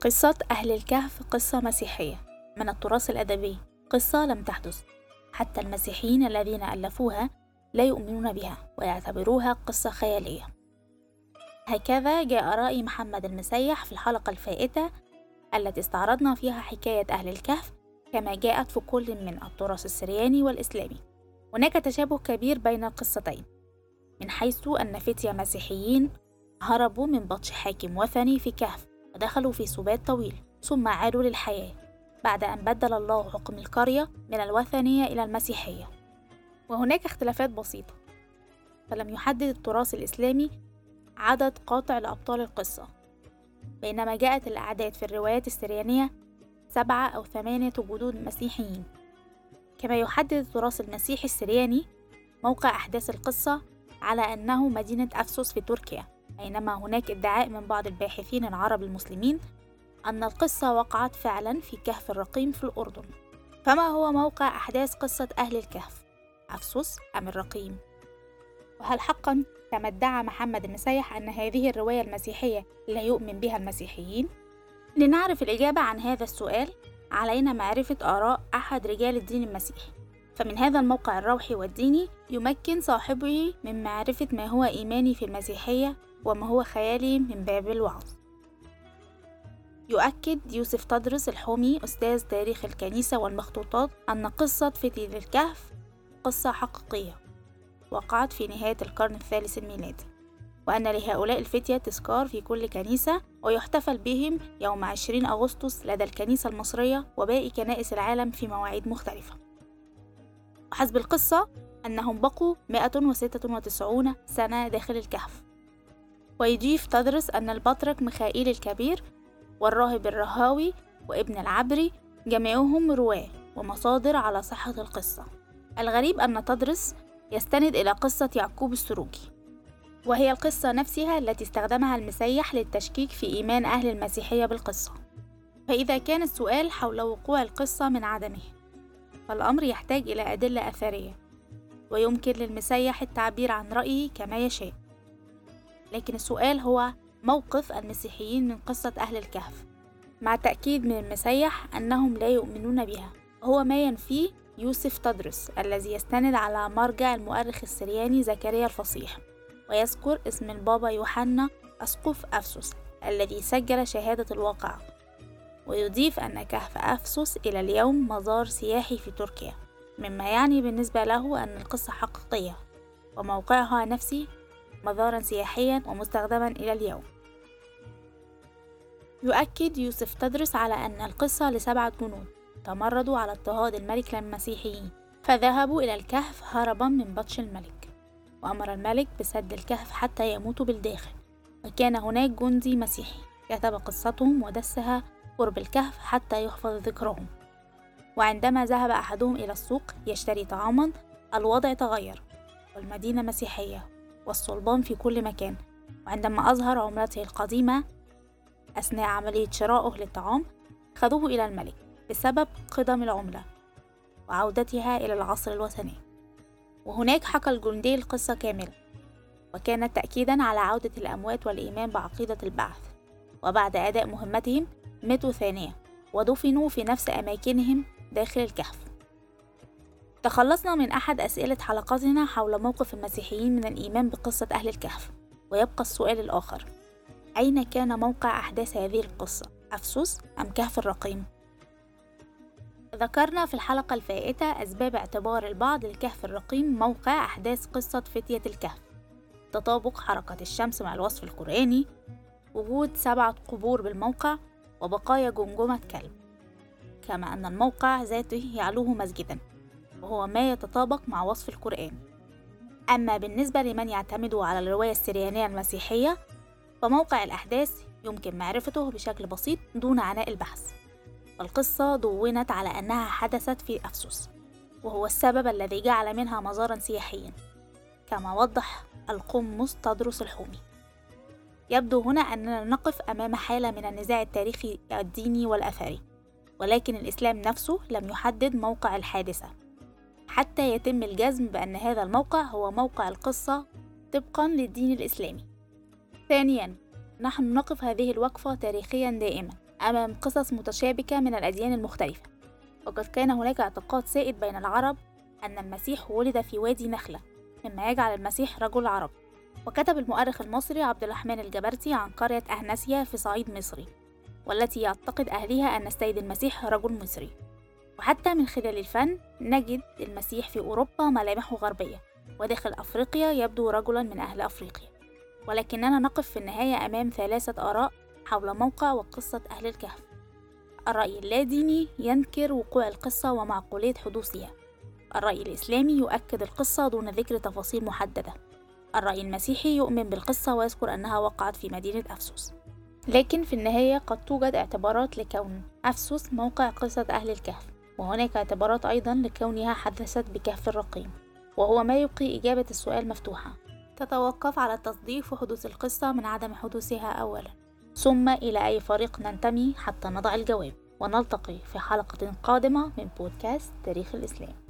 قصة أهل الكهف قصة مسيحية من التراث الأدبي. قصة لم تحدث. حتى المسيحيين الذين ألفوها لا يؤمنون بها ويعتبروها قصة خيالية. هكذا جاء رأي محمد المسيح في الحلقة الفائتة التي استعرضنا فيها حكاية أهل الكهف كما جاءت في كل من التراث السرياني والإسلامي. هناك تشابه كبير بين القصتين من حيث أن فتية مسيحيين هربوا من بطش حاكم وثني في كهف. ودخلوا في سبات طويل ثم عادوا للحياة بعد أن بدل الله حكم القرية من الوثنية إلى المسيحية. وهناك اختلافات بسيطة. فلم يحدد التراث الإسلامي عدد قاطع لأبطال القصة بينما جاءت الأعداد في الروايات السريانية سبعة أو ثمانية جدود مسيحيين. كما يحدد التراث المسيحي السرياني موقع أحداث القصة على أنه مدينة أفسس في تركيا. بينما هناك ادعاء من بعض الباحثين العرب المسلمين أن القصة وقعت فعلا في كهف الرقيم في الأردن فما هو موقع أحداث قصة أهل الكهف؟ أفسس أم الرقيم؟ وهل حقا كما ادعى محمد المسيح أن هذه الرواية المسيحية لا يؤمن بها المسيحيين؟ لنعرف الإجابة عن هذا السؤال علينا معرفة آراء أحد رجال الدين المسيحي فمن هذا الموقع الروحي والديني يمكن صاحبه من معرفة ما هو إيماني في المسيحية وما هو خيالي من باب الوعظ. يؤكد يوسف تدرس الحومي أستاذ تاريخ الكنيسة والمخطوطات أن قصة فتي الكهف قصة حقيقية وقعت في نهاية القرن الثالث الميلادي وأن لهؤلاء الفتية تذكار في كل كنيسة ويحتفل بهم يوم 20 أغسطس لدى الكنيسة المصرية وباقي كنائس العالم في مواعيد مختلفة. وحسب القصة أنهم بقوا 196 سنة داخل الكهف. ويضيف تدرس أن البطرك ميخائيل الكبير والراهب الرهاوي وابن العبري جميعهم رواة ومصادر على صحة القصة. الغريب أن تدرس يستند إلى قصة يعقوب السروجي وهي القصة نفسها التي استخدمها المسيح للتشكيك في إيمان أهل المسيحية بالقصة. فإذا كان السؤال حول وقوع القصة من عدمه فالأمر يحتاج إلى أدلة أثرية ويمكن للمسيح التعبير عن رأيه كما يشاء. لكن السؤال هو موقف المسيحيين من قصة أهل الكهف. مع تأكيد من المسيح أنهم لا يؤمنون بها. هو ما ينفيه يوسف تدرس الذي يستند على مرجع المؤرخ السرياني زكريا الفصيح ويذكر اسم البابا يوحنا أسقف أفسس الذي سجل شهادة الواقع ويضيف أن كهف أفسس إلى اليوم مزار سياحي في تركيا مما يعني بالنسبة له أن القصة حقيقية وموقعها نفسي مزارا سياحيا ومستخدما إلى اليوم. يؤكد يوسف تدرس على أن القصة لسبعة جنود تمردوا على اضطهاد الملك للمسيحيين فذهبوا إلى الكهف هربا من بطش الملك وأمر الملك بسد الكهف حتى يموتوا بالداخل وكان هناك جندي مسيحي كتب قصتهم ودسها قرب الكهف حتى يحفظ ذكرهم. وعندما ذهب أحدهم إلى السوق يشتري طعاما الوضع تغير والمدينة مسيحية. والصلبان في كل مكان. وعندما أظهر عملته القديمة أثناء عملية شرائه للطعام خذوه إلى الملك بسبب قدم العملة وعودتها إلى العصر الوثني. وهناك حكى الجندي القصة كاملة وكانت تأكيدا على عودة الأموات والإيمان بعقيدة البعث. وبعد أداء مهمتهم ماتوا ثانية ودفنوا في نفس أماكنهم داخل الكهف. تخلصنا من أحد أسئلة حلقتنا حول موقف المسيحيين من الإيمان بقصة أهل الكهف ويبقى السؤال الآخر أين كان موقع أحداث هذه القصة؟ أفسس أم كهف الرقيم؟ ذكرنا في الحلقة الفائتة أسباب اعتبار البعض الكهف الرقيم موقع أحداث قصة فتية الكهف تطابق حركة الشمس مع الوصف القرآني وجود سبعة قبور بالموقع وبقايا جمجمة كلب كما أن الموقع ذاته يعلوه مسجدا وهو ما يتطابق مع وصف القرآن. أما بالنسبة لمن يعتمد على الرواية السريانية المسيحية فموقع الأحداث يمكن معرفته بشكل بسيط دون عناء البحث. القصة دونت على أنها حدثت في أفسس وهو السبب الذي جعل منها مزارا سياحيا كما وضح القمص تدرس الحومي. يبدو هنا أننا نقف أمام حالة من النزاع التاريخي الديني والأثري ولكن الإسلام نفسه لم يحدد موقع الحادثة. حتى يتم الجزم بأن هذا الموقع هو موقع القصة طبقا للدين الإسلامي. ثانيا نحن نقف هذه الوقفة تاريخيا دائما أمام قصص متشابكة من الأديان المختلفة. وقد كان هناك اعتقاد سائد بين العرب أن المسيح ولد في وادي نخلة مما يجعل المسيح رجل عربي وكتب المؤرخ المصري عبد الرحمن الجبرتي عن قرية أهنسيا في صعيد مصري والتي يعتقد أهلها أن السيد المسيح رجل مصري. وحتى من خلال الفن نجد المسيح في أوروبا ملامحه غربية وداخل أفريقيا يبدو رجلا من أهل أفريقيا. ولكننا نقف في النهاية أمام ثلاثة آراء حول موقع وقصة أهل الكهف. الرأي اللاديني ينكر وقوع القصة ومعقولية حدوثها. الرأي الإسلامي يؤكد القصة دون ذكر تفاصيل محددة. الرأي المسيحي يؤمن بالقصة ويذكر أنها وقعت في مدينة أفسس لكن في النهاية قد توجد اعتبارات لكون أفسس موقع قصة أهل الكهف. وهناك اعتبارات أيضا لكونها حدثت بكهف الرقيم وهو ما يبقي إجابة السؤال مفتوحة. تتوقف على تصديق حدوث القصة من عدم حدوثها أولا. ثم إلى أي فريق ننتمي حتى نضع الجواب. ونلتقي في حلقة قادمة من بودكاست تاريخ الإسلام.